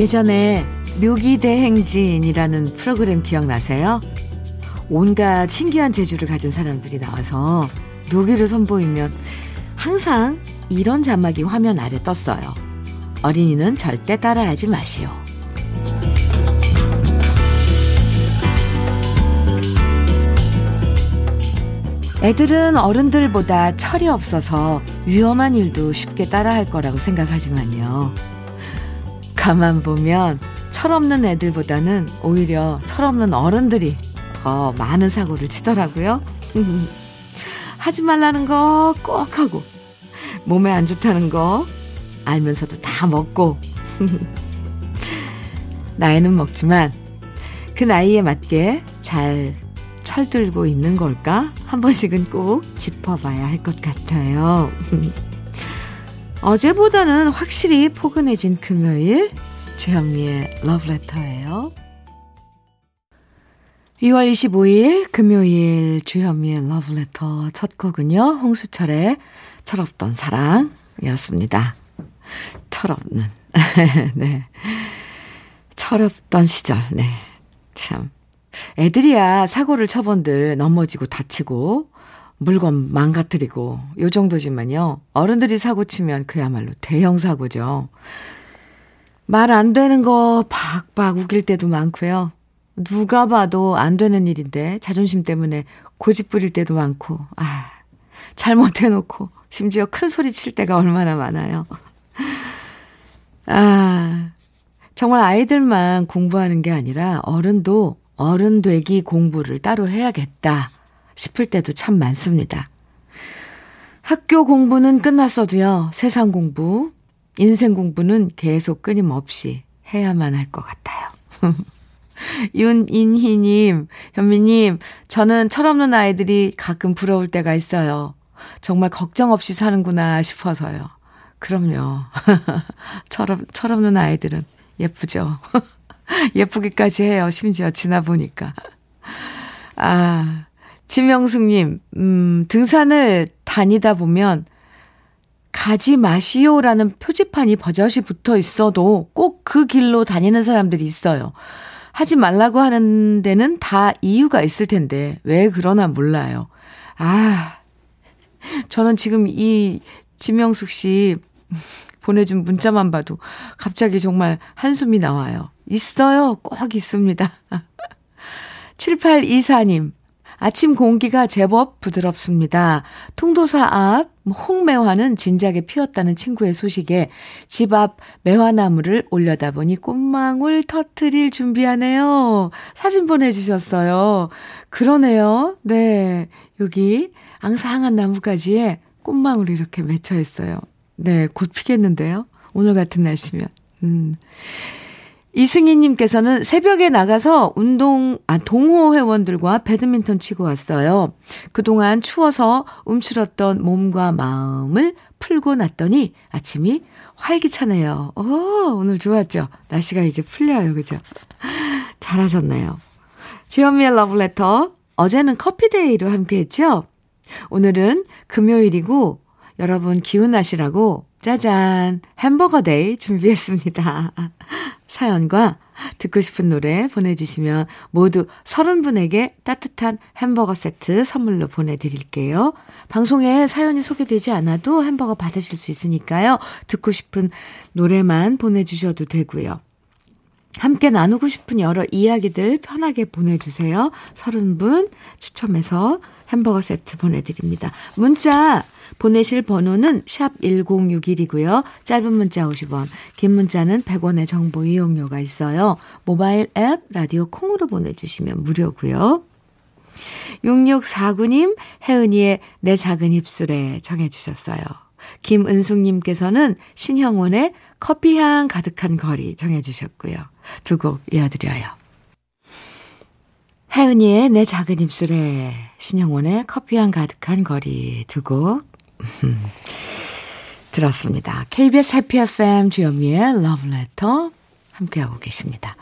예전에 묘기대행진이라는 프로그램 기억나세요? 온갖 신기한 재주를 가진 사람들이 나와서 묘기를 선보이면 항상 이런 자막이 화면 아래 떴어요. 어린이는 절대 따라하지 마시오. 애들은 어른들보다 철이 없어서 위험한 일도 쉽게 따라할 거라고 생각하지만요. 가만 보면 철없는 애들보다는 오히려 철없는 어른들이 더 많은 사고를 치더라고요. 하지 말라는 거 꼭 하고, 몸에 안 좋다는 거 알면서도 다 먹고, 나이는 먹지만 그 나이에 맞게 잘 철들고 있는 걸까? 한 번씩은 꼭 짚어봐야 할 것 같아요. 어제보다는 확실히 포근해진 금요일 주현미의 러브레터예요. 2월 25일 금요일 주현미의 러브레터 첫 곡은요. 홍수철의 철없던 사랑이었습니다. 철없는 네. 철없던 시절. 네. 참 애들이야 사고를 쳐본들 넘어지고 다치고 물건 망가뜨리고 요 정도지만요. 어른들이 사고 치면 그야말로 대형 사고죠. 말 안 되는 거 박박 우길 때도 많고요. 누가 봐도 안 되는 일인데 자존심 때문에 고집 부릴 때도 많고 아 잘못해 놓고 심지어 큰 소리 칠 때가 얼마나 많아요. 아 정말 아이들만 공부하는 게 아니라 어른도 어른 되기 공부를 따로 해야겠다 싶을 때도 참 많습니다. 학교 공부는 끝났어도요, 세상 공부, 인생 공부는 계속 끊임없이 해야만 할 것 같아요. 윤인희님, 현미님, 저는 철없는 아이들이 가끔 부러울 때가 있어요. 정말 걱정 없이 사는구나 싶어서요. 그럼요. 철없, 철없는 아이들은 예쁘죠. 예쁘기까지 해요. 심지어 지나 보니까. 아, 지명숙님, 음, 등산을 다니다 보면 가지 마시오라는 표지판이 버젓이 붙어 있어도 꼭 그 길로 다니는 사람들이 있어요. 하지 말라고 하는 데는 다 이유가 있을 텐데 왜 그러나 몰라요. 아, 저는 지금 이 지명숙 씨 보내준 문자만 봐도 갑자기 정말 한숨이 나와요. 있어요. 꼭 있습니다. 7824님, 아침 공기가 제법 부드럽습니다. 통도사 앞 홍매화는 진작에 피었다는 친구의 소식에 집 앞 매화나무를 올려다 보니 꽃망울 터트릴 준비하네요. 사진 보내주셨어요. 그러네요. 네. 여기 앙상한 나무가지에 꽃망울이 이렇게 맺혀 있어요. 네. 곧 피겠는데요. 오늘 같은 날씨면. 음. 이승희님께서는 새벽에 나가서 운동, 아, 동호 회원들과 배드민턴 치고 왔어요. 그동안 추워서 움츠렀던 몸과 마음을 풀고 났더니 아침이 활기차네요. 오, 오늘 좋았죠? 날씨가 이제 풀려요. 그죠? 잘하셨네요. 주현미의 러브레터. 어제는 커피 day로 함께 했죠? 오늘은 금요일이고 여러분 기운 나시라고 짜잔 햄버거 day 준비했습니다. 사연과 듣고 싶은 노래 보내주시면 모두 30분에게 따뜻한 햄버거 세트 선물로 보내드릴게요. 방송에 사연이 소개되지 않아도 햄버거 받으실 수 있으니까요. 듣고 싶은 노래만 보내주셔도 되고요. 함께 나누고 싶은 여러 이야기들 편하게 보내주세요. 30분 추첨해서 햄버거 세트 보내드립니다. 문자 보내실 번호는 샵 1061이고요. 짧은 문자 50원, 긴 문자는 100원의 정보 이용료가 있어요. 모바일 앱 라디오 콩으로 보내주시면 무료고요. 6649님, 혜은이의 내 작은 입술에 정해주셨어요. 김은숙님께서는 신형원의 커피향 가득한 거리 정해주셨고요. 두 곡 이어드려요. 혜은이의 내 작은 입술에 신영원의 커피향 가득한 거리 두 곡 들었습니다. KBS 해피 FM 주현미의 러브레터 함께하고 계십니다.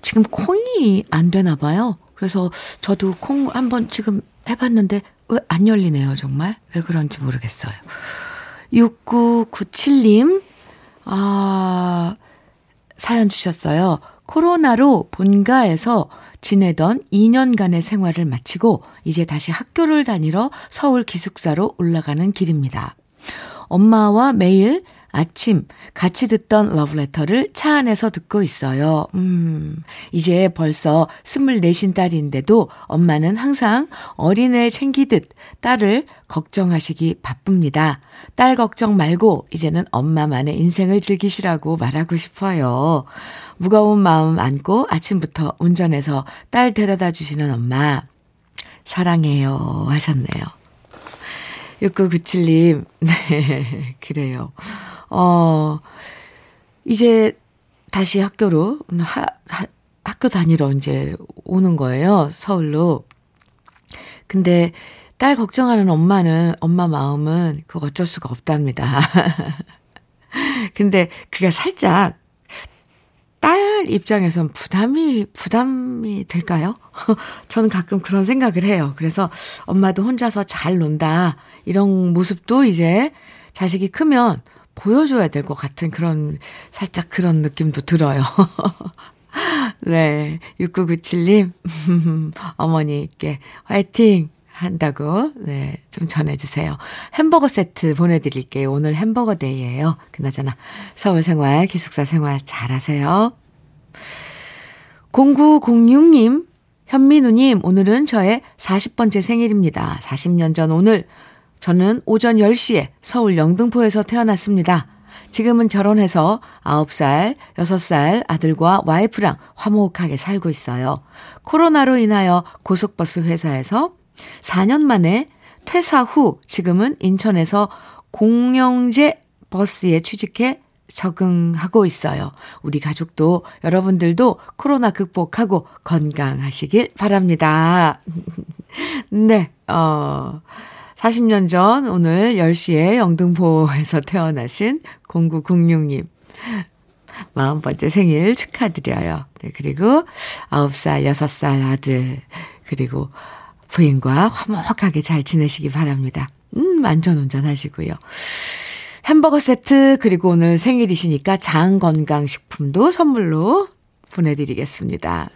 지금 콩이 안 되나 봐요. 그래서 저도 콩 한번 지금 해봤는데 왜 안 열리네요 정말. 왜 그런지 모르겠어요. 6997님 아 사연 주셨어요. 코로나로 본가에서 지내던 2년간의 생활을 마치고 이제 다시 학교를 다니러 서울 기숙사로 올라가는 길입니다. 엄마와 매일 아침 같이 듣던 러브레터를 차 안에서 듣고 있어요. 음, 이제 벌써 24신 딸인데도 엄마는 항상 어린애 챙기듯 딸을 걱정하시기 바쁩니다. 딸 걱정 말고 이제는 엄마만의 인생을 즐기시라고 말하고 싶어요. 무거운 마음 안고 아침부터 운전해서 딸 데려다 주시는 엄마. 사랑해요. 하셨네요. 6997님, 네, 그래요. 어, 이제 다시 학교로, 하, 하, 학교 다니러 이제 오는 거예요. 서울로. 근데 딸 걱정하는 엄마는, 엄마 마음은 그거 어쩔 수가 없답니다. 근데 그게 살짝 딸 입장에선 부담이, 부담이 될까요? 저는 가끔 그런 생각을 해요. 그래서 엄마도 혼자서 잘 논다. 이런 모습도 이제 자식이 크면 보여줘야 될 것 같은 그런, 살짝 그런 느낌도 들어요. 네. 6997님, 어머니께 화이팅! 한다고, 네, 좀 전해주세요. 햄버거 세트 보내드릴게요. 오늘 햄버거 데이예요. 그나저나, 서울 생활, 기숙사 생활 잘 하세요. 0906님, 현민우님, 오늘은 저의 40번째 생일입니다. 40년 전 오늘 저는 오전 10시에 서울 영등포에서 태어났습니다. 지금은 결혼해서 9살, 6살 아들과 와이프랑 화목하게 살고 있어요. 코로나로 인하여 고속버스 회사에서 4년 만에 퇴사 후 지금은 인천에서 공영제 버스에 취직해 적응하고 있어요. 우리 가족도 여러분들도 코로나 극복하고 건강하시길 바랍니다. 네, 어, 40년 전 오늘 10시에 영등포에서 태어나신 0906님. 40번째 생일 축하드려요. 네, 그리고 9살, 6살 아들, 그리고 부인과 화목하게 잘 지내시기 바랍니다. 음, 안전운전 하시고요. 햄버거 세트, 그리고 오늘 생일이시니까 장건강식품도 선물로 보내드리겠습니다.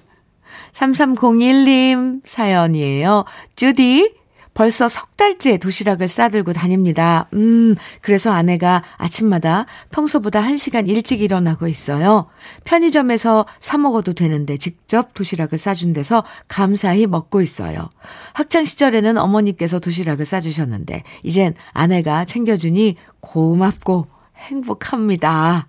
3301님 사연이에요. 주디, 벌써 석 달째 도시락을 싸들고 다닙니다. 음, 그래서 아내가 아침마다 평소보다 한시간 일찍 일어나고 있어요. 편의점에서 사 먹어도 되는데 직접 도시락을 싸준 데서 감사히 먹고 있어요. 학창 시절에는 어머니께서 도시락을 싸주셨는데, 이젠 아내가 챙겨주니 고맙고 행복합니다.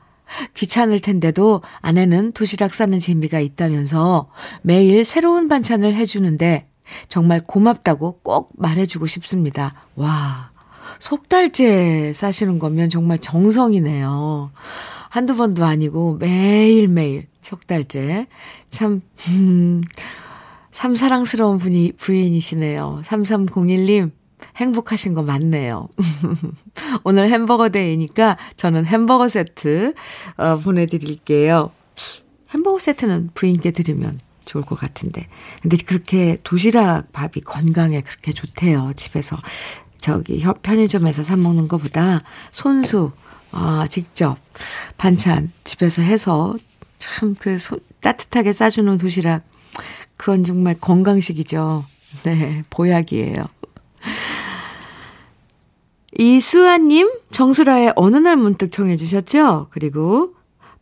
귀찮을 텐데도 아내는 도시락 싸는 재미가 있다면서 매일 새로운 반찬을 해주는데 정말 고맙다고 꼭 말해주고 싶습니다. 와, 석 달째 싸시는 거면 정말 정성이네요. 한두 번도 아니고 매일매일 석 달째. 참, 음, 참 사랑스러운 분이, 부인이시네요. 3301님, 행복하신 거 맞네요. 오늘 햄버거 데이니까 저는 햄버거 세트, 어, 보내드릴게요. 햄버거 세트는 부인께 드리면 좋을 것 같은데. 근데 그렇게 도시락 밥이 건강에 그렇게 좋대요. 집에서 저기 편의점에서 사 먹는 것보다 손수 아, 직접 반찬 집에서 해서 참 그 따뜻하게 싸주는 도시락 그건 정말 건강식이죠. 네, 보약이에요. 이수아님, 정수라의 어느 날 문득 청해 주셨죠? 그리고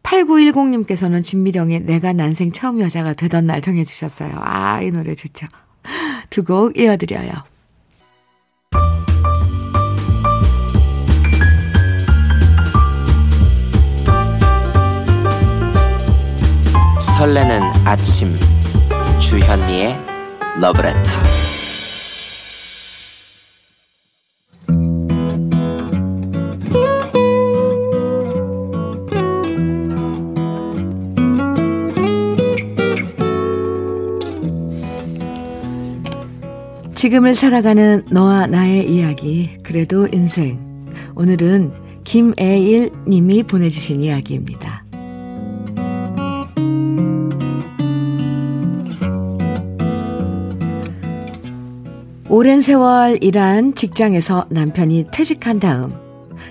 8910님께서는 진미령의 내가 난생 처음 여자가 되던 날 정해주셨어요. 아, 이 노래 좋죠. 두 곡 이어드려요. 설레는 아침 주현미의 러브레터 지금을 살아가는 너와 나의 이야기, 그래도 인생. 오늘은 김애일 님이 보내주신 이야기입니다. 오랜 세월 일한 직장에서 남편이 퇴직한 다음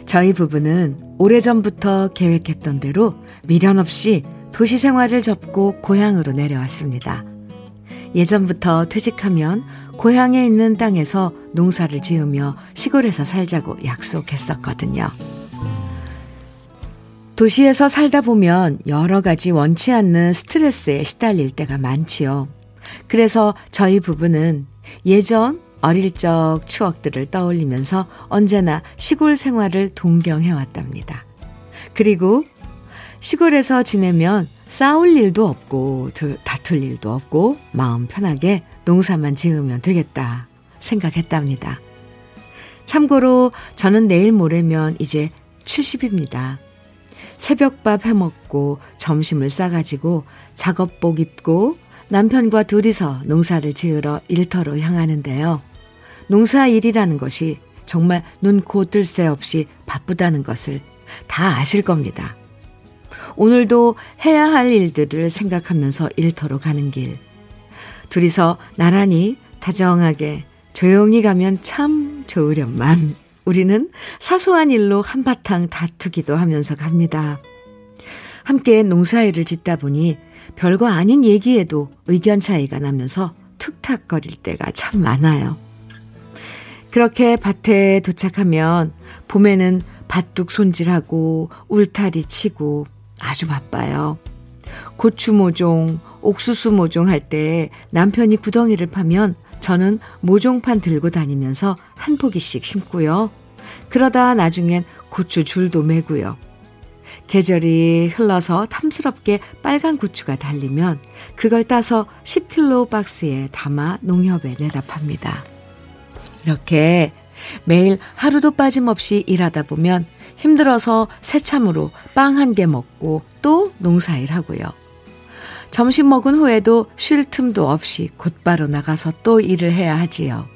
저희 부부는 오래전부터 계획했던 대로 미련 없이 도시 생활을 접고 고향으로 내려왔습니다. 예전부터 퇴직하면 고향에 있는 땅에서 농사를 지으며 시골에서 살자고 약속했었거든요. 도시에서 살다 보면 여러 가지 원치 않는 스트레스에 시달릴 때가 많지요. 그래서 저희 부부는 예전 어릴 적 추억들을 떠올리면서 언제나 시골 생활을 동경해왔답니다. 그리고 시골에서 지내면 싸울 일도 없고 다툴 일도 없고 마음 편하게 농사만 지으면 되겠다 생각했답니다. 참고로 저는 내일 모레면 이제 70입니다. 새벽밥 해먹고 점심을 싸가지고 작업복 입고 남편과 둘이서 농사를 지으러 일터로 향하는데요. 농사 일이라는 것이 정말 눈 코 뜰 새 없이 바쁘다는 것을 다 아실 겁니다. 오늘도 해야 할 일들을 생각하면서 일터로 가는 길. 둘이서 나란히 다정하게 조용히 가면 참 좋으련만 우리는 사소한 일로 한바탕 다투기도 하면서 갑니다. 함께 농사일을 짓다 보니 별거 아닌 얘기에도 의견 차이가 나면서 툭탁거릴 때가 참 많아요. 그렇게 밭에 도착하면 봄에는 밭둑 손질하고 울타리 치고 아주 바빠요. 고추 모종, 옥수수 모종 할 때 남편이 구덩이를 파면 저는 모종판 들고 다니면서 한 포기씩 심고요. 그러다 나중엔 고추 줄도 매고요. 계절이 흘러서 탐스럽게 빨간 고추가 달리면 그걸 따서 10kg 박스에 담아 농협에 내다 팝니다. 이렇게 매일 하루도 빠짐없이 일하다 보면 힘들어서 새참으로 빵 한 개 먹고 또 농사일 하고요. 점심 먹은 후에도 쉴 틈도 없이 곧바로 나가서 또 일을 해야 하지요.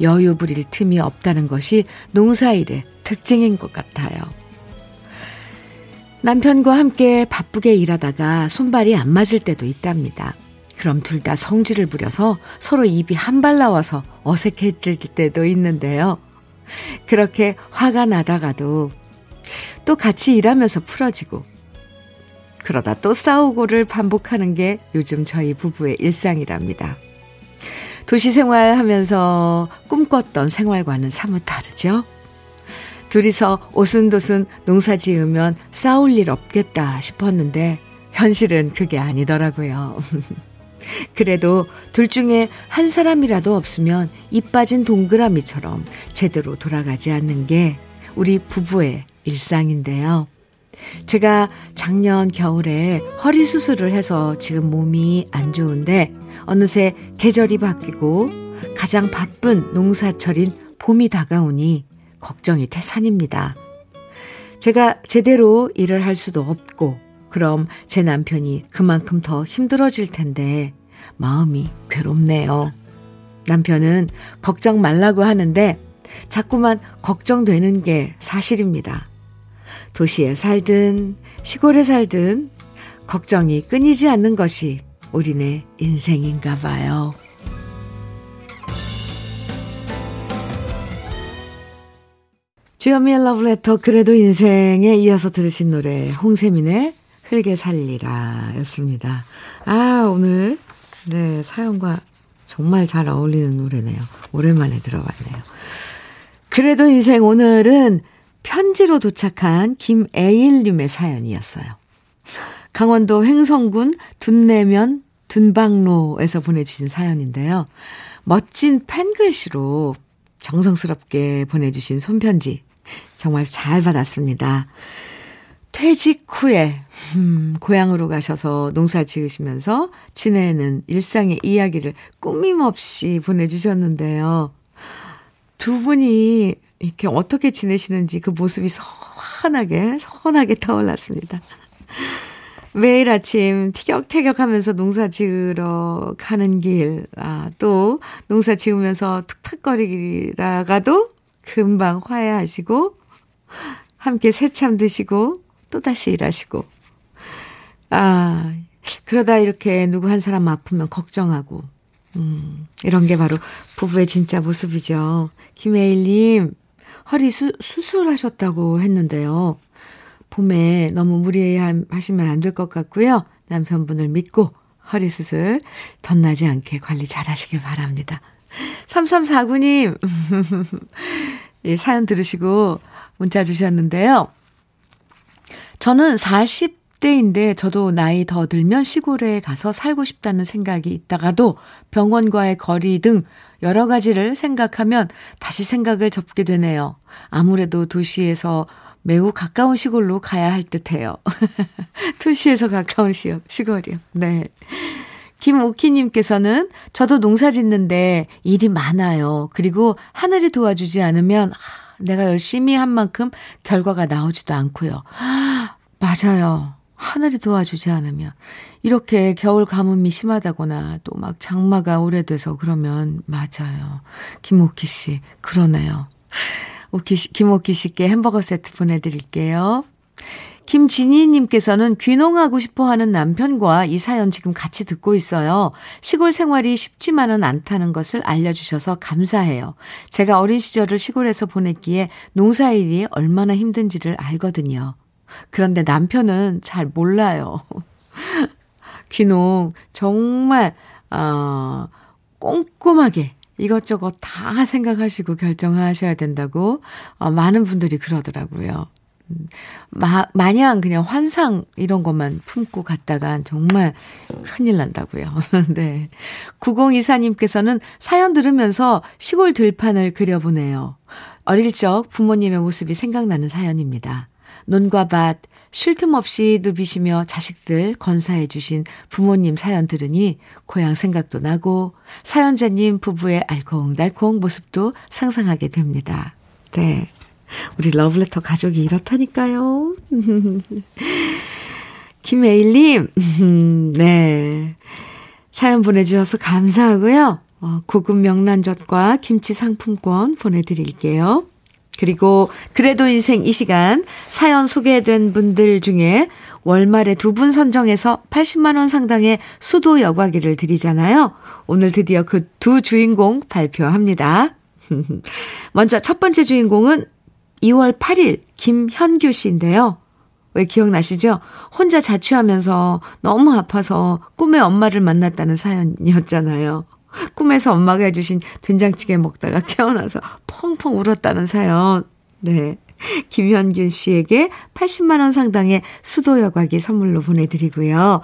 여유 부릴 틈이 없다는 것이 농사일의 특징인 것 같아요. 남편과 함께 바쁘게 일하다가 손발이 안 맞을 때도 있답니다. 그럼 둘 다 성질을 부려서 서로 입이 한 발 나와서 어색해질 때도 있는데요. 그렇게 화가 나다가도 또 같이 일하면서 풀어지고 그러다 또 싸우고를 반복하는 게 요즘 저희 부부의 일상이랍니다. 도시 생활하면서 꿈꿨던 생활과는 사뭇 다르죠? 둘이서 오순도순 농사 지으면 싸울 일 없겠다 싶었는데 현실은 그게 아니더라고요. 그래도 둘 중에 한 사람이라도 없으면 입 빠진 동그라미처럼 제대로 돌아가지 않는 게 우리 부부의 일상인데요. 제가 작년 겨울에 허리 수술을 해서 지금 몸이 안 좋은데 어느새 계절이 바뀌고 가장 바쁜 농사철인 봄이 다가오니 걱정이 태산입니다. 제가 제대로 일을 할 수도 없고 그럼 제 남편이 그만큼 더 힘들어질 텐데 마음이 괴롭네요. 남편은 걱정 말라고 하는데 자꾸만 걱정되는 게 사실입니다. 도시에 살든 시골에 살든 걱정이 끊이지 않는 것이 우리네 인생인가 봐요. 주현미의 러브레터 그래도 인생에 이어서 들으신 노래 홍세민의 흙에 살리라 였습니다. 아 오늘 네 사연과 정말 잘 어울리는 노래네요. 오랜만에 들어봤네요. 그래도 인생 오늘은 편지로 도착한 김애일님의 사연이었어요. 강원도 횡성군 둔내면 둔방로에서 보내주신 사연인데요. 멋진 펜글씨로 정성스럽게 보내주신 손편지 정말 잘 받았습니다. 퇴직 후에 음, 고향으로 가셔서 농사 지으시면서 지내는 일상의 이야기를 꾸밈없이 보내주셨는데요. 두 분이 이렇게 어떻게 지내시는지 그 모습이 선하게, 선하게 떠올랐습니다. 매일 아침 티격태격 하면서 농사 지으러 가는 길, 아, 또 농사 지으면서 툭탁거리다가도 금방 화해하시고, 함께 새참 드시고, 또다시 일하시고, 아, 그러다 이렇게 누구 한 사람 아프면 걱정하고, 음, 이런 게 바로 부부의 진짜 모습이죠. 김혜일님, 허리 수, 수술하셨다고 했는데요. 봄에 너무 무리하시면 안 될 것 같고요. 남편분을 믿고 허리 수술 덧나지 않게 관리 잘 하시길 바랍니다. 3349님, 예, 사연 들으시고 문자 주셨는데요. 저는 40 대인데 저도 나이 더 들면 시골에 가서 살고 싶다는 생각이 있다가도 병원과의 거리 등 여러 가지를 생각하면 다시 생각을 접게 되네요. 아무래도 도시에서 매우 가까운 시골로 가야 할 듯해요. 도시에서 가까운 시, 시골이요. 네. 김오키님께서는 저도 농사 짓는데 일이 많아요. 그리고 하늘이 도와주지 않으면 내가 열심히 한 만큼 결과가 나오지도 않고요. 맞아요. 하늘이 도와주지 않으면. 이렇게 겨울 가뭄이 심하다거나 또 막 장마가 오래돼서 그러면 맞아요. 김옥희 씨, 그러네요. 오키 씨, 김옥희 씨께 햄버거 세트 보내드릴게요. 김진희님께서는 귀농하고 싶어 하는 남편과 이 사연 지금 같이 듣고 있어요. 시골 생활이 쉽지만은 않다는 것을 알려주셔서 감사해요. 제가 어린 시절을 시골에서 보냈기에 농사일이 얼마나 힘든지를 알거든요. 그런데 남편은 잘 몰라요. 귀농 정말 어, 꼼꼼하게 이것저것 다 생각하시고 결정하셔야 된다고 어, 많은 분들이 그러더라고요. 마, 마냥 그냥 환상 이런 것만 품고 갔다간 정말 큰일 난다고요. 네. 9024님께서는 사연 들으면서 시골 들판을 그려보네요. 어릴 적 부모님의 모습이 생각나는 사연입니다. 논과 밭, 쉴 틈 없이 누비시며 자식들 건사해 주신 부모님 사연 들으니 고향 생각도 나고 사연자님 부부의 알콩달콩 모습도 상상하게 됩니다. 네. 우리 러브레터 가족이 이렇다니까요. 김에일님, 네. 사연 보내주셔서 감사하고요. 어, 고급 명란젓과 김치 상품권 보내드릴게요. 그리고 그래도 인생 이 시간 사연 소개된 분들 중에 월말에 두 분 선정해서 80만 원 상당의 수도 여과기를 드리잖아요. 오늘 드디어 그 두 주인공 발표합니다. 먼저 첫 번째 주인공은 2월 8일 김현규 씨인데요. 왜 기억나시죠? 혼자 자취하면서 너무 아파서 꿈에 엄마를 만났다는 사연이었잖아요. 꿈에서 엄마가 해주신 된장찌개 먹다가 깨어나서 펑펑 울었다는 사연. 네. 김현균 씨에게 80만원 상당의 수도 여과기 선물로 보내드리고요.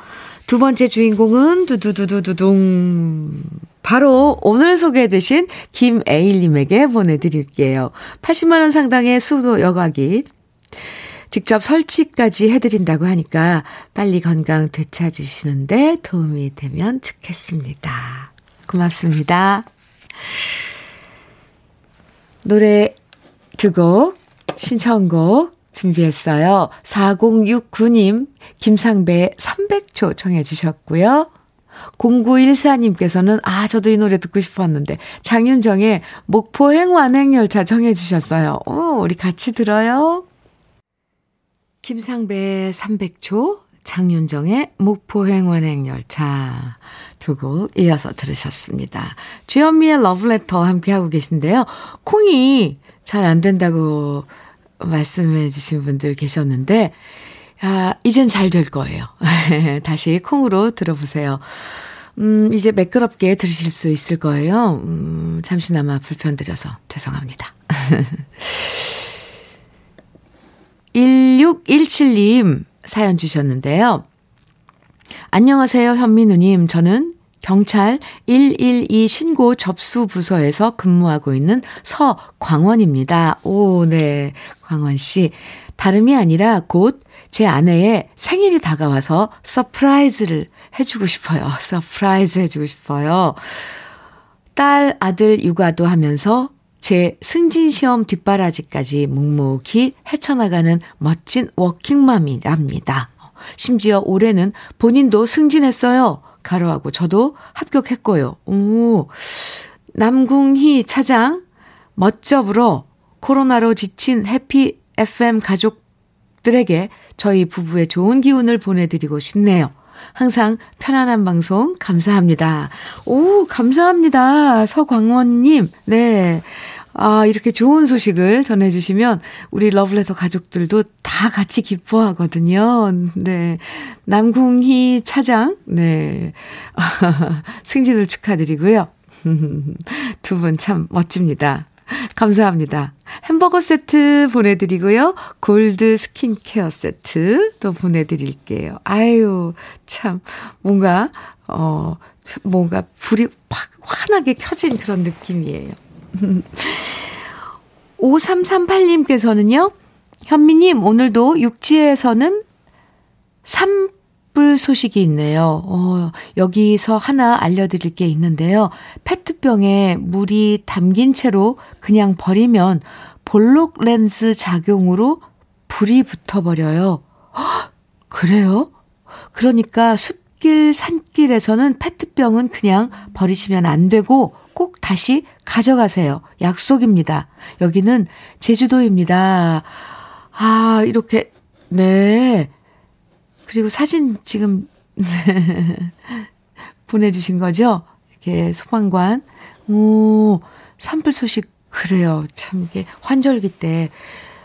두 번째 주인공은 두두두두두둥. 바로 오늘 소개되신 김에일님에게 보내드릴게요. 80만원 상당의 수도 여과기. 직접 설치까지 해드린다고 하니까 빨리 건강 되찾으시는데 도움이 되면 좋겠습니다. 고맙습니다. 노래 두 곡, 신청곡 준비했어요. 4069님, 김상배 300초 청해주셨고요. 0914님께서는, 아, 저도 이 노래 듣고 싶었는데, 장윤정의 목포행 완행열차 정해주셨어요. 오, 우리 같이 들어요. 김상배 300초, 장윤정의 목포행 완행열차 두 곡 이어서 들으셨습니다. 주현미의 러브레터 함께하고 계신데요. 콩이 잘 안 된다고 말씀해 주신 분들 계셨는데, 아, 이젠 잘 될 거예요. 다시 콩으로 들어보세요. 음, 이제 매끄럽게 들으실 수 있을 거예요. 음, 잠시나마 불편드려서 죄송합니다. 1617님 사연 주셨는데요. 안녕하세요, 현민우님. 저는 경찰 112 신고 접수 부서에서 근무하고 있는 서광원입니다. 오, 네. 광원 씨. 다름이 아니라 곧 제 아내의 생일이 다가와서 surprise를 해주고 싶어요. surprise 해주고 싶어요. 딸, 아들 육아도 하면서 제 승진시험 뒷바라지까지 묵묵히 헤쳐나가는 멋진 워킹맘이랍니다. 심지어 올해는 본인도 승진했어요. 가로하고 저도 합격했고요. 오, 남궁희 차장, 멋져불어 코로나로 지친 해피 FM 가족들에게 저희 부부의 좋은 기운을 보내드리고 싶네요. 항상 편안한 방송 감사합니다. 오, 감사합니다. 서광원님. 네. 아, 이렇게 좋은 소식을 전해주시면 우리 러블레터 가족들도 다 같이 기뻐하거든요. 네. 남궁희 차장, 네. 승진을 축하드리고요. 두 분 참 멋집니다. 감사합니다. 햄버거 세트 보내드리고요. 골드 스킨케어 세트도 보내드릴게요. 아유, 참, 뭔가, 어, 뭔가 불이 팍 환하게 켜진 그런 느낌이에요. 5338님께서는요, 현미님, 오늘도 육지에서는 산불 소식이 있네요. 어, 여기서 하나 알려드릴 게 있는데요. 페트병에 물이 담긴 채로 그냥 버리면 볼록 렌즈 작용으로 불이 붙어버려요. 헉, 그래요? 그러니까 숲길, 산길에서는 페트병은 그냥 버리시면 안 되고 꼭 다시 가져가세요. 약속입니다. 여기는 제주도입니다. 아, 이렇게, 네. 그리고 사진 지금, 네. 보내주신 거죠? 이렇게 소방관. 오, 산불 소식, 그래요. 참, 이게 환절기 때.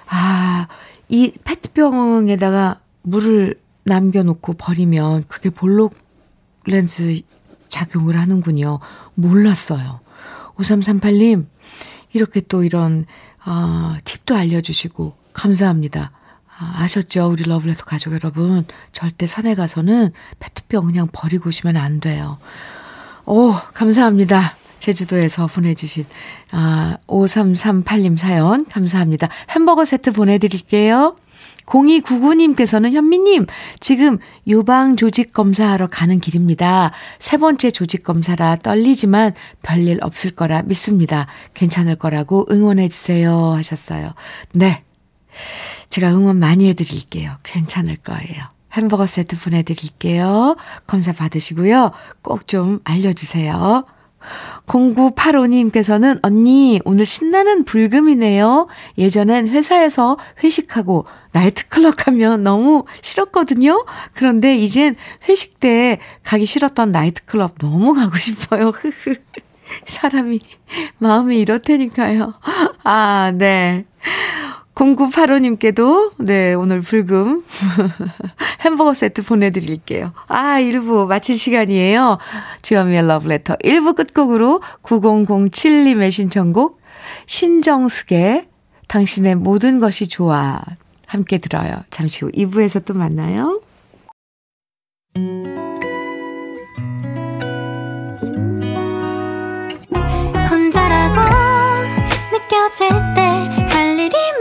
아, 이 페트병에다가 물을 남겨놓고 버리면 그게 볼록 렌즈 작용을 하는군요. 몰랐어요. 5338님, 이렇게 또 이런, 아, 팁도 알려주시고, 감사합니다. 아, 아셨죠? 우리 러블레터 가족 여러분. 절대 산에 가서는 페트병 그냥 버리고 오시면 안 돼요. 오, 감사합니다. 제주도에서 보내주신, 아, 5338님 사연, 감사합니다. 햄버거 세트 보내드릴게요. 0299님께서는 현미님, 지금 유방 조직 검사하러 가는 길입니다. 세 번째 조직 검사라 떨리지만 별일 없을 거라 믿습니다. 괜찮을 거라고 응원해주세요. 하셨어요. 네. 제가 응원 많이 해드릴게요. 괜찮을 거예요. 햄버거 세트 보내드릴게요. 검사 받으시고요. 꼭 좀 알려주세요. 0985님께서는 언니, 오늘 신나는 불금이네요. 예전엔 회사에서 회식하고 나이트클럽 가면 너무 싫었거든요. 그런데 이젠 회식 때 가기 싫었던 나이트클럽 너무 가고 싶어요. 사람이, 마음이 이렇다니까요. 아, 네. 0985님께도, 네, 오늘 불금 햄버거 세트 보내드릴게요. 아, 1부 마칠 시간이에요. 주현미의 러브레터 1부 끝곡으로 9007님의 신청곡, 신정숙의 당신의 모든 것이 좋아. 함께 들어요. 잠시 후 2부에서 또 만나요. 혼자라고 느껴질 때벅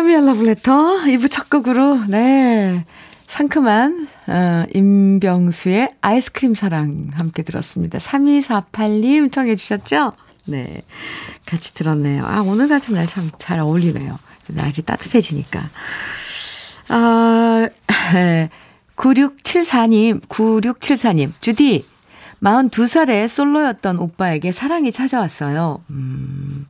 주여미의 러브레터 2부 첫 곡으로 네 상큼한 어, 임병수의 아이스크림 사랑 함께 들었습니다. 3248님 청해 주셨죠? 네 같이 들었네요. 아 오늘 같은 날 참 잘 어울리네요. 날이 따뜻해지니까. 아 9674님 9674님 주디 42살에 솔로였던 오빠에게 사랑이 찾아왔어요. 음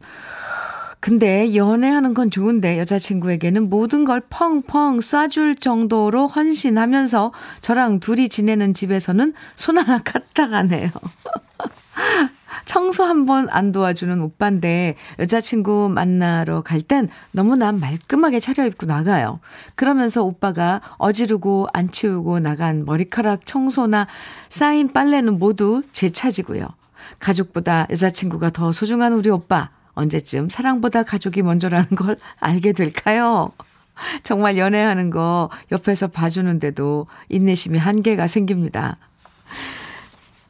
근데 연애하는 건 좋은데 여자친구에게는 모든 걸 펑펑 쏴줄 정도로 헌신하면서 저랑 둘이 지내는 집에서는 손 하나 까딱하네요. 청소 한 번 안 도와주는 오빠인데 여자친구 만나러 갈 땐 너무나 말끔하게 차려입고 나가요. 그러면서 오빠가 어지르고 안 치우고 나간 머리카락 청소나 쌓인 빨래는 모두 제 차지고요. 가족보다 여자친구가 더 소중한 우리 오빠. 언제쯤 사랑보다 가족이 먼저라는 걸 알게 될까요? 정말 연애하는 거 옆에서 봐주는데도 인내심이 한계가 생깁니다.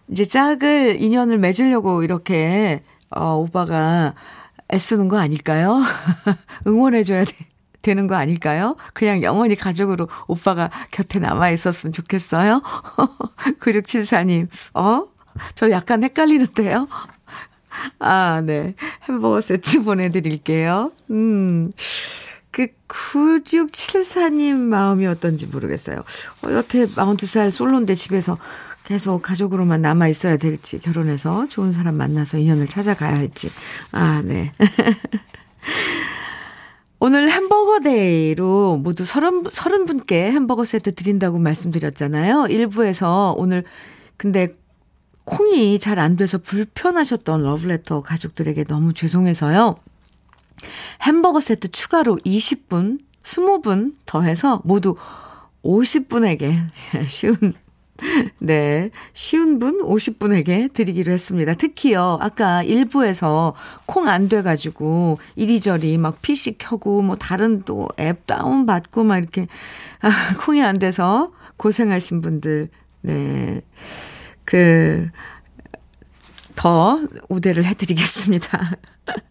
이제 짝을, 인연을 맺으려고 이렇게, 어, 오빠가 애쓰는 거 아닐까요? 응원해줘야 돼, 되는 거 아닐까요? 그냥 영원히 가족으로 오빠가 곁에 남아 있었으면 좋겠어요. 9674님, 어? 저 약간 헷갈리는데요? 아, 네. 햄버거 세트 보내드릴게요. 음. 그 9674님 마음이 어떤지 모르겠어요. 어, 여태 42살 솔로인데 집에서 계속 가족으로만 남아 있어야 될지, 결혼해서 좋은 사람 만나서 인연을 찾아가야 할지. 아, 네. 오늘 햄버거 day로 모두 서른, 서른 분께 햄버거 세트 드린다고 말씀드렸잖아요. 일부에서 오늘 근데 콩이 잘 안 돼서 불편하셨던 러브레터 가족들에게 너무 죄송해서요. 햄버거 세트 추가로 20분, 20분 더해서 모두 50분에게 쉬운 네. 쉬운 분 50분에게 드리기로 했습니다. 특히요, 아까 일부에서 콩 안 돼가지고 이리저리 막 PC 켜고 뭐 다른 또 앱 다운받고 막 이렇게, 아, 콩이 안 돼서 고생하신 분들, 네. 그, 더 우대를 해드리겠습니다.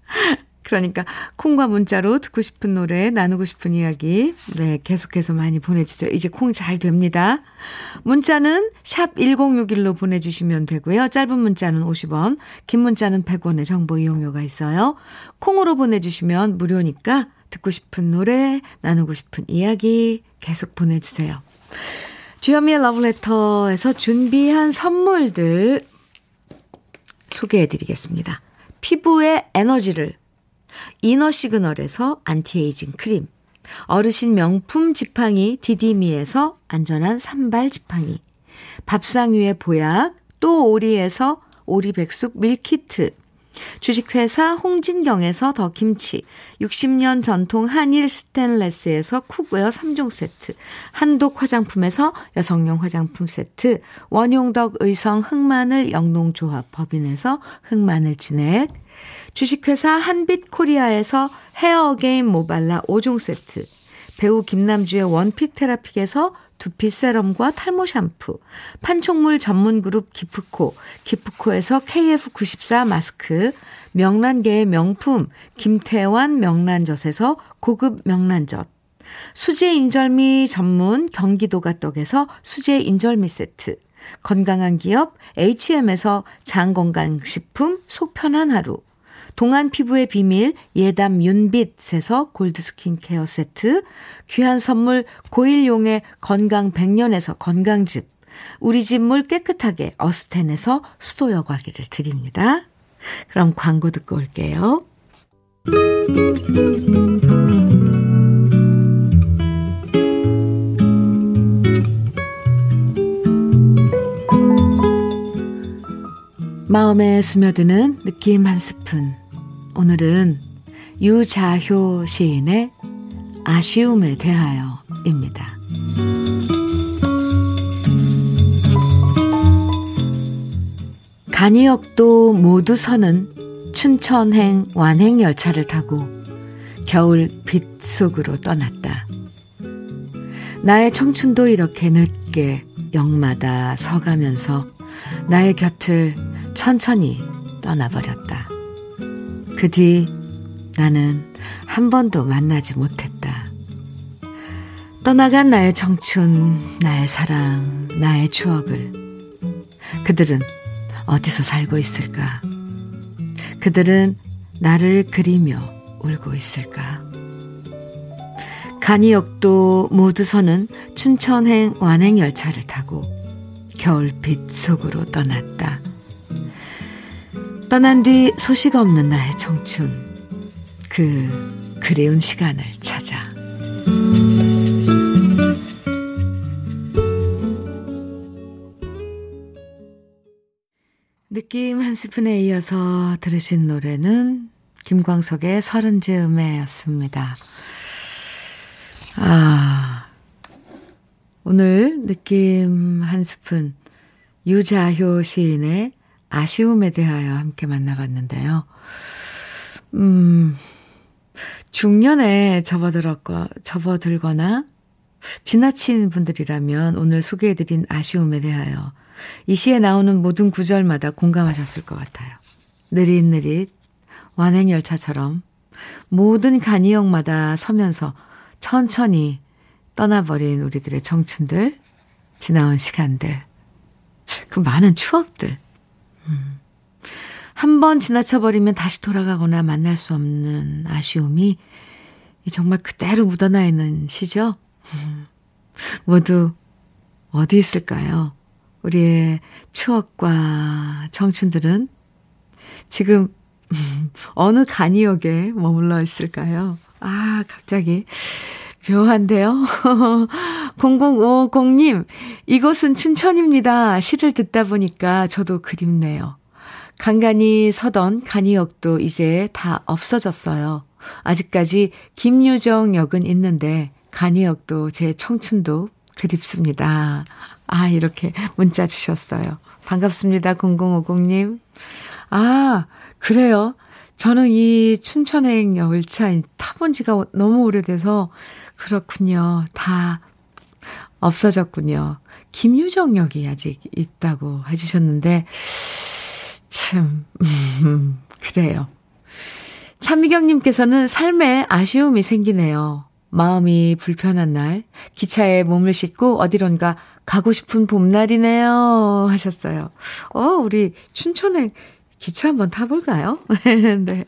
그러니까 콩과 문자로 듣고 싶은 노래, 나누고 싶은 이야기, 네, 계속해서 많이 보내주세요. 이제 콩 잘 됩니다. 문자는 샵 1061로 보내주시면 되고요. 짧은 문자는 50원, 긴 문자는 100원의 정보 이용료가 있어요. 콩으로 보내주시면 무료니까 듣고 싶은 노래, 나누고 싶은 이야기 계속 보내주세요. 주현미의 러브레터에서 준비한 선물들 소개해 드리겠습니다. 피부의 에너지를 이너 시그널에서 안티에이징 크림, 어르신 명품 지팡이 디디미에서 안전한 삼발 지팡이, 밥상 위의 보약 또 오리에서 오리백숙 밀키트, 주식회사 홍진경에서 더 김치, 60년 전통 한일 스텐레스에서 cookware 3종 세트, 한독 화장품에서 여성용 화장품 세트, 원용덕 의성 흑마늘 영농조합 법인에서 흑마늘 진액, 주식회사 한빛 코리아에서 헤어게임 모발라 5종 세트, 배우 김남주의 원픽 테라픽에서 두피 세럼과 탈모 샴푸, 판촉물 전문 그룹 기프코, 기프코에서 KF94 마스크, 명란계의 명품 김태환 명란젓에서 고급 명란젓, 수제 인절미 전문 경기도가 떡에서 수제 인절미 세트, 건강한 기업 HM에서 장건강식품 속편한 하루, 동안 피부의 비밀 예담 윤빛에서 골드 스킨케어 세트, 귀한 선물 고일용의 건강 100년에서 건강즙, 우리 집 물 깨끗하게 어스텐에서 수도 여과기를 드립니다. 그럼 광고 듣고 올게요. 마음에 스며드는 느낌 한 스푼. 오늘은 유자효 시인의 아쉬움에 대하여입니다. 간이역도 모두 서는 춘천행 완행 열차를 타고 겨울 빛 속으로 떠났다. 나의 청춘도 이렇게 늦게 역마다 서가면서 나의 곁을 천천히 떠나버렸다. 그 뒤 나는 한 번도 만나지 못했다. 떠나간 나의 청춘, 나의 사랑, 나의 추억을 그들은 어디서 살고 있을까? 그들은 나를 그리며 울고 있을까? 간이역도 모두 서는 춘천행 완행 열차를 타고 겨울빛 속으로 떠났다. 떠난 뒤 소식 없는 나의 청춘. 그 그리운 시간을 찾아. 느낌 한 스푼에 이어서 들으신 노래는 김광석의 서른 즈음에였습니다. 아, 오늘 느낌 한 스푼 유자효 시인의 아쉬움에 대하여 함께 만나봤는데요. 음, 중년에 접어들었거, 접어들거나 지나친 분들이라면 오늘 소개해드린 아쉬움에 대하여 이 시에 나오는 모든 구절마다 공감하셨을 것 같아요. 느릿느릿 완행열차처럼 모든 간이역마다 서면서 천천히 떠나버린 우리들의 청춘들, 지나온 시간들, 그 많은 추억들. 음. 한번 지나쳐버리면 다시 돌아가거나 만날 수 없는 아쉬움이 정말 그대로 묻어나 있는 시죠. 음. 모두 어디 있을까요? 우리의 추억과 청춘들은 지금 어느 간이역에 머물러 있을까요? 아, 갑자기 묘한데요? 0050님, 이곳은 춘천입니다. 시를 듣다 보니까 저도 그립네요. 간간히 서던 간이역도 이제 다 없어졌어요. 아직까지 김유정 역은 있는데 간이역도 제 청춘도 그립습니다. 아, 이렇게 문자 주셨어요. 반갑습니다. 0050님. 아, 그래요. 저는 이 춘천행 열차 타본 지가 너무 오래돼서 그렇군요. 다 없어졌군요. 김유정 역이 아직 있다고 해주셨는데, 참, 음, 그래요. 차미경님께서는 삶에 아쉬움이 생기네요. 마음이 불편한 날, 기차에 몸을 싣고 어디론가 가고 싶은 봄날이네요. 하셨어요. 어, 우리 춘천에 기차 한번 타볼까요? 네.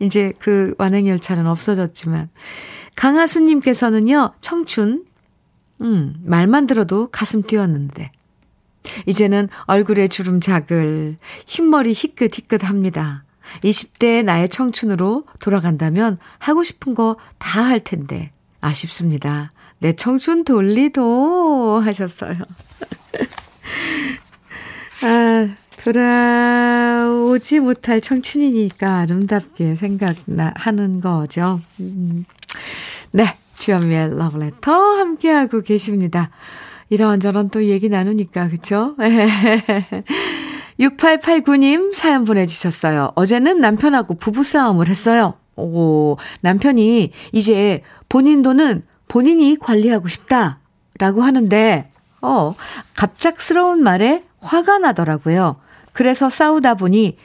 이제 그 완행열차는 없어졌지만. 강하수님께서는요, 청춘, 음, 말만 들어도 가슴 뛰었는데. 이제는 얼굴에 주름 자글, 흰머리 희끗희끗 합니다. 20대 나의 청춘으로 돌아간다면 하고 싶은 거 다 할 텐데 아쉽습니다. 내 청춘 돌리도 하셨어요. 아, 돌아오지 못할 청춘이니까 아름답게 생각하는 거죠. 음. 네, 주현미의 러브레터 함께하고 계십니다. 이런저런 또 얘기 나누니까, 그쵸? 6889님 사연 보내주셨어요. 어제는 남편하고 부부싸움을 했어요. 오, 남편이 이제 본인 돈은 본인이 관리하고 싶다. 라고 하는데, 어, 갑작스러운 말에 화가 나더라고요. 그래서 싸우다 보니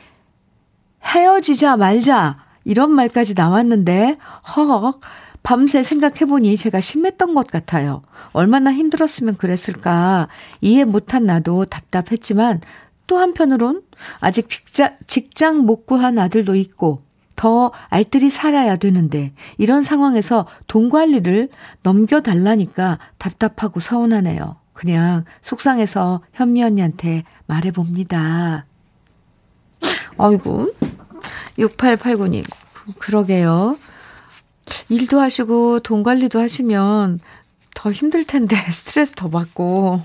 헤어지자 말자. 이런 말까지 나왔는데, 허 밤새 생각해보니 제가 심했던 것 같아요. 얼마나 힘들었으면 그랬을까. 이해 못한 나도 답답했지만 또 한편으론 아직 직장, 직장 못 구한 아들도 있고 더 알뜰히 살아야 되는데 이런 상황에서 돈 관리를 넘겨달라니까 답답하고 서운하네요. 그냥 속상해서 현미 언니한테 말해봅니다. 아이고, 6889님. 그러게요. 일도 하시고 돈 관리도 하시면 더 힘들 텐데 스트레스 더 받고.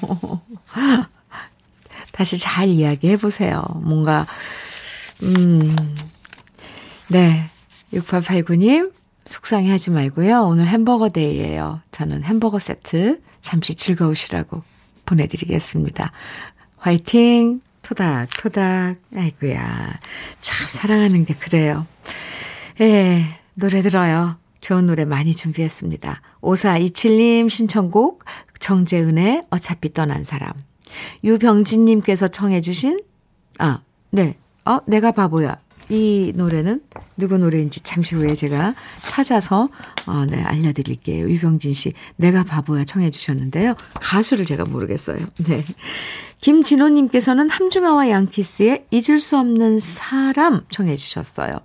다시 잘 이야기해 보세요. 뭔가, 음, 네. 6889님, 속상해 하지 말고요. 오늘 햄버거 데이예요. 저는 햄버거 세트 잠시 즐거우시라고 보내드리겠습니다. 화이팅! 토닥, 토닥. 아이고야. 참 사랑하는 게 그래요. 예, 노래 들어요. 좋은 노래 많이 준비했습니다. 5427님 신청곡 정재은의 어차피 떠난 사람. 유병진님께서 청해주신, 아, 네. 어, 내가 바보야. 이 노래는 누구 노래인지 잠시 후에 제가 찾아서, 어, 네, 알려드릴게요. 유병진 씨, 내가 바보야 청해 주셨는데요. 가수를 제가 모르겠어요. 네. 김진호님께서는 함중아와 양키스의 잊을 수 없는 사람 청해 주셨어요.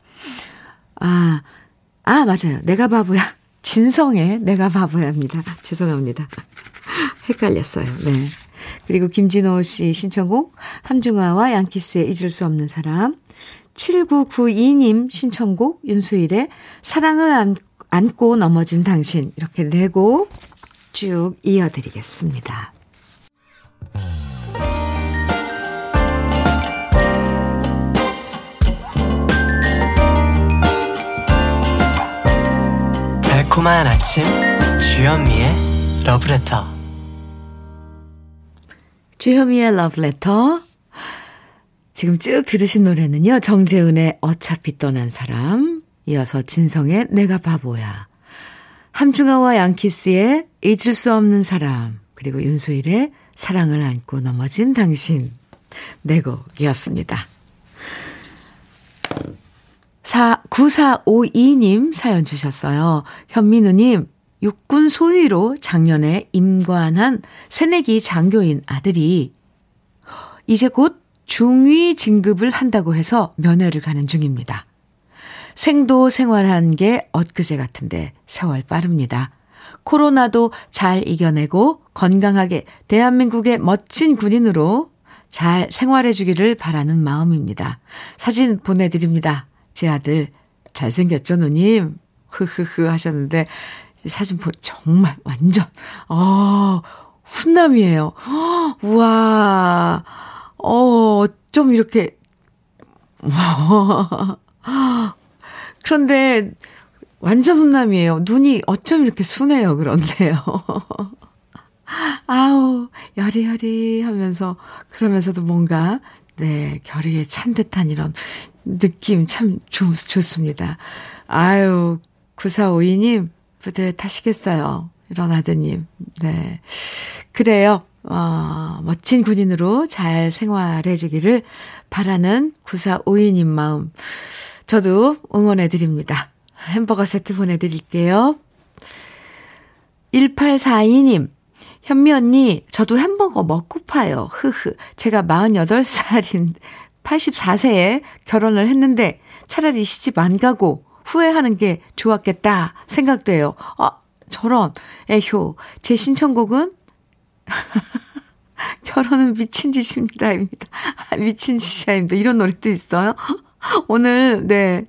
아, 아, 맞아요. 내가 바보야. 진성의 내가 바보야입니다. 죄송합니다. 헷갈렸어요. 네. 그리고 김진호 씨 신청곡 함중아와 양키스의 잊을 수 없는 사람 7992님 신청곡 윤수일의 사랑을 안, 안고 넘어진 당신 이렇게 네곡쭉 이어드리겠습니다. 달콤한 아침 주현미의 러브레터 주현미의 러브레터. 지금 쭉 들으신 노래는요. 정재은의 어차피 떠난 사람. 이어서 진성의 내가 바보야. 함중아와 양키스의 잊을 수 없는 사람. 그리고 윤소일의 사랑을 안고 넘어진 당신. 네 곡이었습니다. 4, 9452님 사연 주셨어요. 현민우님, 육군 소위로 작년에 임관한 새내기 장교인 아들이 이제 곧 중위 진급을 한다고 해서 면회를 가는 중입니다. 생도 생활한 게 엊그제 같은데 세월 빠릅니다. 코로나도 잘 이겨내고 건강하게 대한민국의 멋진 군인으로 잘 생활해 주기를 바라는 마음입니다. 사진 보내드립니다. 제 아들 잘생겼죠, 누님? 흐흐흐 하셨는데 사진 보 정말 완전 어 훈남이에요. 우와. 어, 좀 이렇게 그런데 완전 훈남이에요. 눈이 어쩜 이렇게 순해요, 그런데요. 아우, 여리여리 하면서, 그러면서도 뭔가, 네, 결의에 찬 듯한 이런 느낌 참 좋, 좋습니다. 아유, 9452님, 뿌듯하시겠어요. 이런 아드님. 네. 그래요. 어, 멋진 군인으로 잘 생활해 주기를 바라는 9452님 마음. 저도 응원해 드립니다. 햄버거 세트 보내드릴게요. 1842님, 현미 언니, 저도 햄버거 먹고파요. 흐흐. 제가 48살인 84세에 결혼을 했는데 차라리 시집 안 가고 후회하는 게 좋았겠다 생각돼요. 아, 저런. 에효. 제 신청곡은 결혼은 미친 짓입니다. 입니다. 미친 짓이야입니다. 이런 노래도 있어요. 오늘, 네.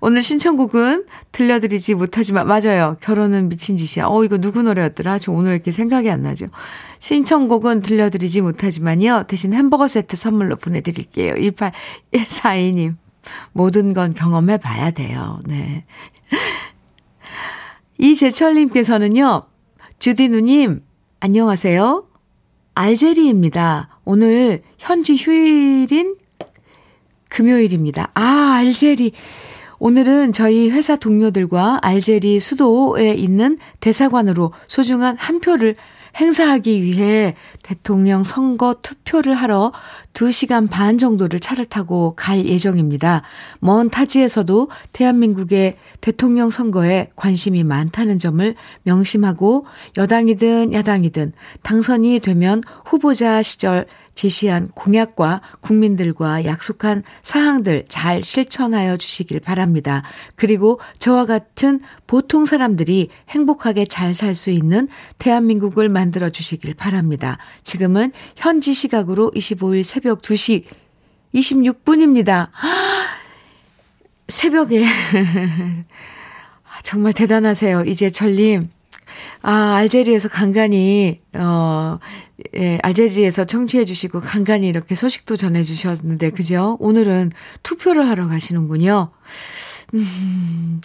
오늘 신청곡은 들려드리지 못하지만, 맞아요. 결혼은 미친 짓이야. 어, 이거 누구 노래였더라? 저 오늘 이렇게 생각이 안 나죠. 신청곡은 들려드리지 못하지만요. 대신 햄버거 세트 선물로 보내드릴게요. 1842님. 모든 건 경험해 봐야 돼요. 네. 이재철님께서는요, 주디 누님, 안녕하세요. 알제리입니다. 오늘 현지 휴일인 금요일입니다. 아, 알제리. 오늘은 저희 회사 동료들과 알제리 수도에 있는 대사관으로 소중한 한 표를 행사하기 위해 대통령 선거 투표를 하러 2시간 반 정도를 차를 타고 갈 예정입니다. 먼 타지에서도 대한민국의 대통령 선거에 관심이 많다는 점을 명심하고 여당이든 야당이든 당선이 되면 후보자 시절 제시한 공약과 국민들과 약속한 사항들 잘 실천하여 주시길 바랍니다. 그리고 저와 같은 보통 사람들이 행복하게 잘 살 수 있는 대한민국을 만들어 주시길 바랍니다. 지금은 현지 시각으로 25일 새벽 2시 26분입니다. 새벽에 정말 대단하세요. 이제철님. 아, 알제리에서 간간히, 어, 예, 알제리에서 청취해 주시고 간간히 이렇게 소식도 전해 주셨는데, 그죠? 오늘은 투표를 하러 가시는군요. 음,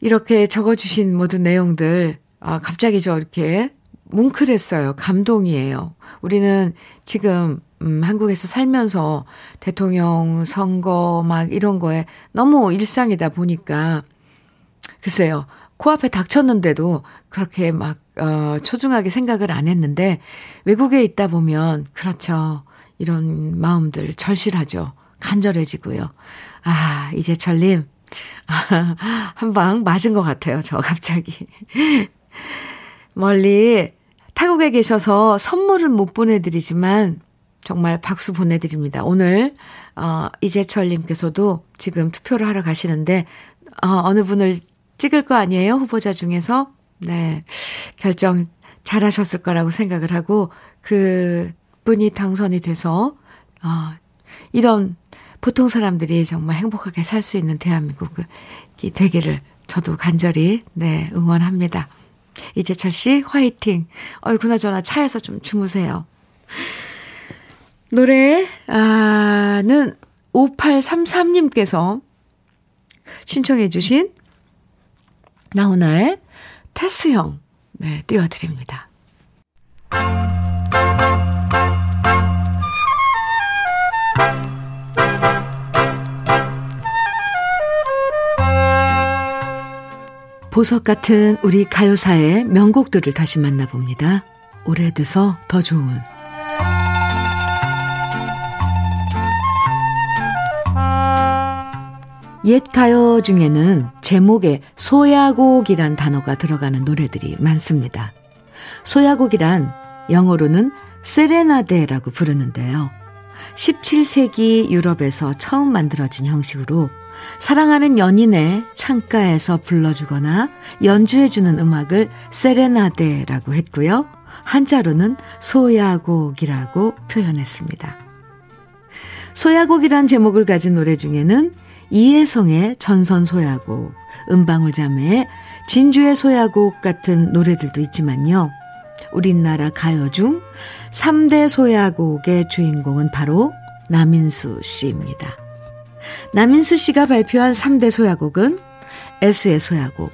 이렇게 적어 주신 모든 내용들, 아, 갑자기 저 이렇게 뭉클했어요. 감동이에요. 우리는 지금, 음, 한국에서 살면서 대통령 선거 막 이런 거에 너무 일상이다 보니까, 글쎄요. 코앞에 닥쳤는데도 그렇게 막, 어, 초중하게 생각을 안 했는데, 외국에 있다 보면, 그렇죠. 이런 마음들 절실하죠. 간절해지고요. 아, 이제 철님, 한방 맞은 것 같아요. 저 갑자기. 멀리 타국에 계셔서 선물을 못 보내드리지만, 정말 박수 보내드립니다. 오늘, 어, 이재철님께서도 지금 투표를 하러 가시는데, 어, 어느 분을 찍을 거 아니에요? 후보자 중에서. 네. 결정 잘 하셨을 거라고 생각을 하고, 그 분이 당선이 돼서, 어, 이런 보통 사람들이 정말 행복하게 살 수 있는 대한민국이 되기를 저도 간절히, 네, 응원합니다. 이재철 씨, 화이팅. 어이, 그나저나 차에서 좀 주무세요. 노래, 아, 는 5833님께서 신청해 주신 나훈아의 테스형, 네, 띄워드립니다. 보석 같은 우리 가요사의 명곡들을 다시 만나봅니다. 오래돼서 더 좋은 옛 가요 중에는 제목에 소야곡이란 단어가 들어가는 노래들이 많습니다. 소야곡이란 영어로는 세레나데라고 부르는데요. 17세기 유럽에서 처음 만들어진 형식으로 사랑하는 연인의 창가에서 불러주거나 연주해주는 음악을 세레나데라고 했고요. 한자로는 소야곡이라고 표현했습니다. 소야곡이란 제목을 가진 노래 중에는 이혜성의 전선 소야곡, 은방울 자매의 진주의 소야곡 같은 노래들도 있지만요. 우리나라 가요 중 3대 소야곡의 주인공은 바로 남인수 씨입니다. 남인수 씨가 발표한 3대 소야곡은 애수의 소야곡,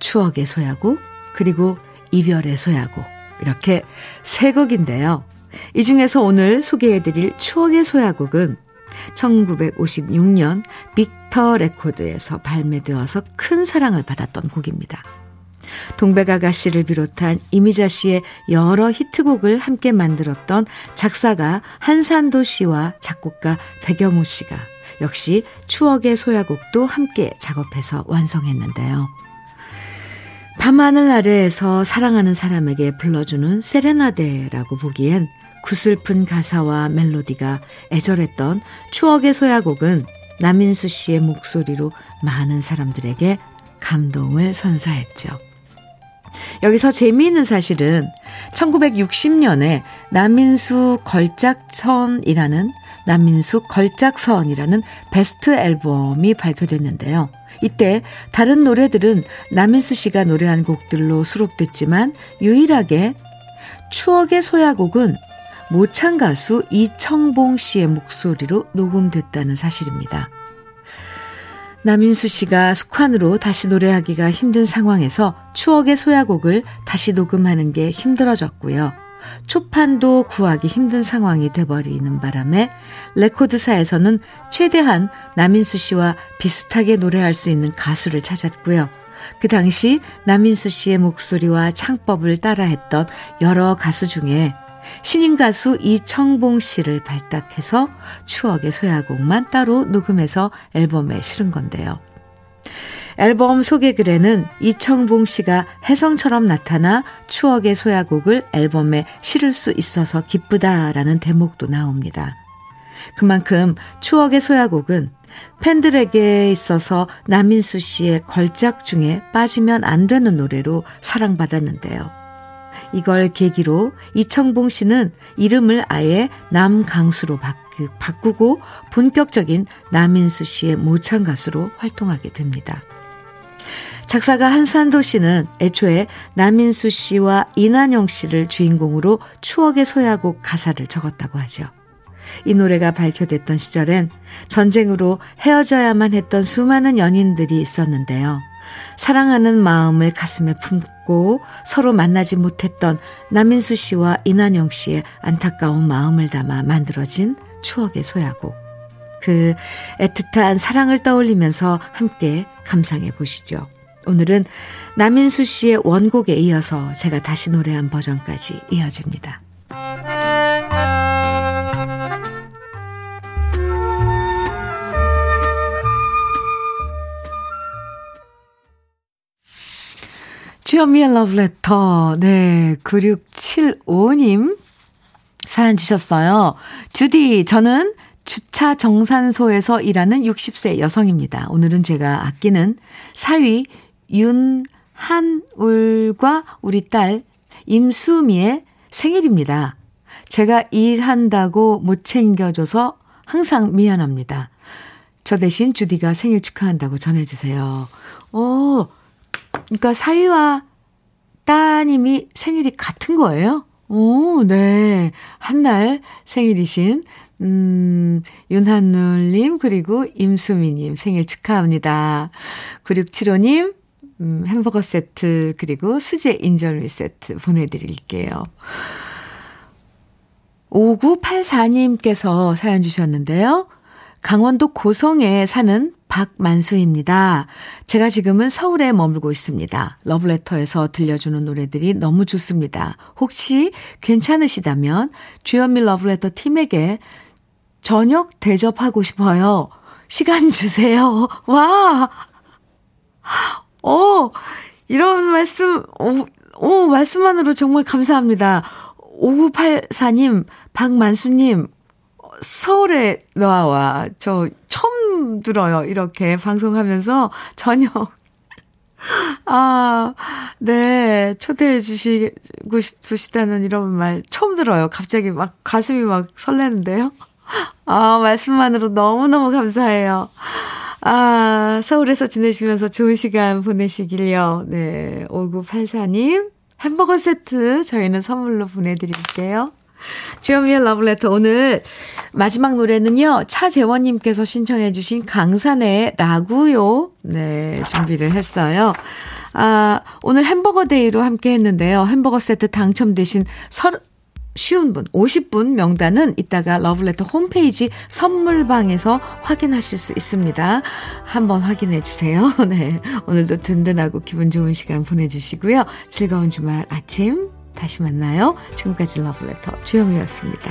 추억의 소야곡, 그리고 이별의 소야곡. 이렇게 세 곡인데요. 이 중에서 오늘 소개해드릴 추억의 소야곡은 1956년 빅터 레코드에서 발매되어서 큰 사랑을 받았던 곡입니다. 동백 아가씨를 비롯한 이미자 씨의 여러 히트곡을 함께 만들었던 작사가 한산도 씨와 작곡가 백영호 씨가 역시 추억의 소야곡도 함께 작업해서 완성했는데요. 밤하늘 아래에서 사랑하는 사람에게 불러주는 세레나데라고 보기엔 구슬픈 가사와 멜로디가 애절했던 추억의 소야곡은 남인수 씨의 목소리로 많은 사람들에게 감동을 선사했죠. 여기서 재미있는 사실은 1960년에 남인수 걸작선이라는 남인수 걸작선이라는 베스트 앨범이 발표됐는데요. 이때 다른 노래들은 남인수 씨가 노래한 곡들로 수록됐지만 유일하게 추억의 소야곡은 모창 가수 이청봉 씨의 목소리로 녹음됐다는 사실입니다. 남인수 씨가 숙환으로 다시 노래하기가 힘든 상황에서 추억의 소야곡을 다시 녹음하는 게 힘들어졌고요. 초판도 구하기 힘든 상황이 돼버리는 바람에 레코드사에서는 최대한 남인수 씨와 비슷하게 노래할 수 있는 가수를 찾았고요. 그 당시 남인수 씨의 목소리와 창법을 따라했던 여러 가수 중에 신인 가수 이청봉 씨를 발탁해서 추억의 소야곡만 따로 녹음해서 앨범에 실은 건데요. 앨범 소개글에는 이청봉 씨가 혜성처럼 나타나 추억의 소야곡을 앨범에 실을 수 있어서 기쁘다라는 대목도 나옵니다. 그만큼 추억의 소야곡은 팬들에게 있어서 남인수 씨의 걸작 중에 빠지면 안 되는 노래로 사랑받았는데요. 이걸 계기로 이청봉 씨는 이름을 아예 남강수로 바꾸, 고 본격적인 남인수 씨의 모창 가수로 활동하게 됩니다. 작사가 한산도 씨는 애초에 남인수 씨와 이난영 씨를 주인공으로 추억의 소야곡 가사를 적었다고 하죠. 이 노래가 발표됐던 시절엔 전쟁으로 헤어져야만 했던 수많은 연인들이 있었는데요. 사랑하는 마음을 가슴에 품고 서로 만나지 못했던 남인수 씨와 이난영 씨의 안타까운 마음을 담아 만들어진 추억의 소야곡. 그 애틋한 사랑을 떠올리면서 함께 감상해 보시죠. 오늘은 남인수 씨의 원곡에 이어서 제가 다시 노래한 버전까지 이어집니다. 주현미의 러브레터. 네, 9675님 사연 주셨어요. 주디, 저는 주차 정산소에서 일하는 60세 여성입니다. 오늘은 제가 아끼는 사위 윤한울과 우리 딸 임수미의 생일입니다. 제가 일한다고 못 챙겨줘서 항상 미안합니다. 저 대신 주디가 생일 축하한다고 전해주세요. 오, 그러니까 사위와 따님이 생일이 같은 거예요? 오, 네. 한 날 생일이신, 음, 윤한울님, 그리고 임수미님 생일 축하합니다. 9675님, 음, 햄버거 세트, 그리고 수제 인절미 세트 보내드릴게요. 5984님께서 사연 주셨는데요. 강원도 고성에 사는 박만수입니다. 제가 지금은 서울에 머물고 있습니다. 러브레터에서 들려주는 노래들이 너무 좋습니다. 혹시 괜찮으시다면 주현미 러브레터 팀에게 저녁 대접하고 싶어요. 시간 주세요. 와! 오, 이런 말씀, 오, 오, 말씀만으로 정말 감사합니다. 5984님, 박만수님, 서울에 나와, 저 처음 들어요. 이렇게 방송하면서 전혀 아, 네. 초대해 주시고 싶으시다는 이런 말 처음 들어요. 갑자기 막 가슴이 막 설레는데요. 아, 말씀만으로 너무너무 감사해요. 아, 서울에서 지내시면서 좋은 시간 보내시길요. 네. 5984님, 햄버거 세트 저희는 선물로 보내드릴게요. 주현미의 러브레터 오늘 마지막 노래는요. 차재원님께서 신청해 주신 강산에 라구요. 네, 준비를 했어요. 아, 오늘 햄버거 day로 함께 했는데요. 햄버거 세트 당첨되신 서, 쉬운 분, 50분 명단은 이따가 러브레터 홈페이지 선물방에서 확인하실 수 있습니다. 한번 확인해 주세요. 네. 오늘도 든든하고 기분 좋은 시간 보내주시고요. 즐거운 주말 아침 다시 만나요. 지금까지 러브레터 주현미였습니다.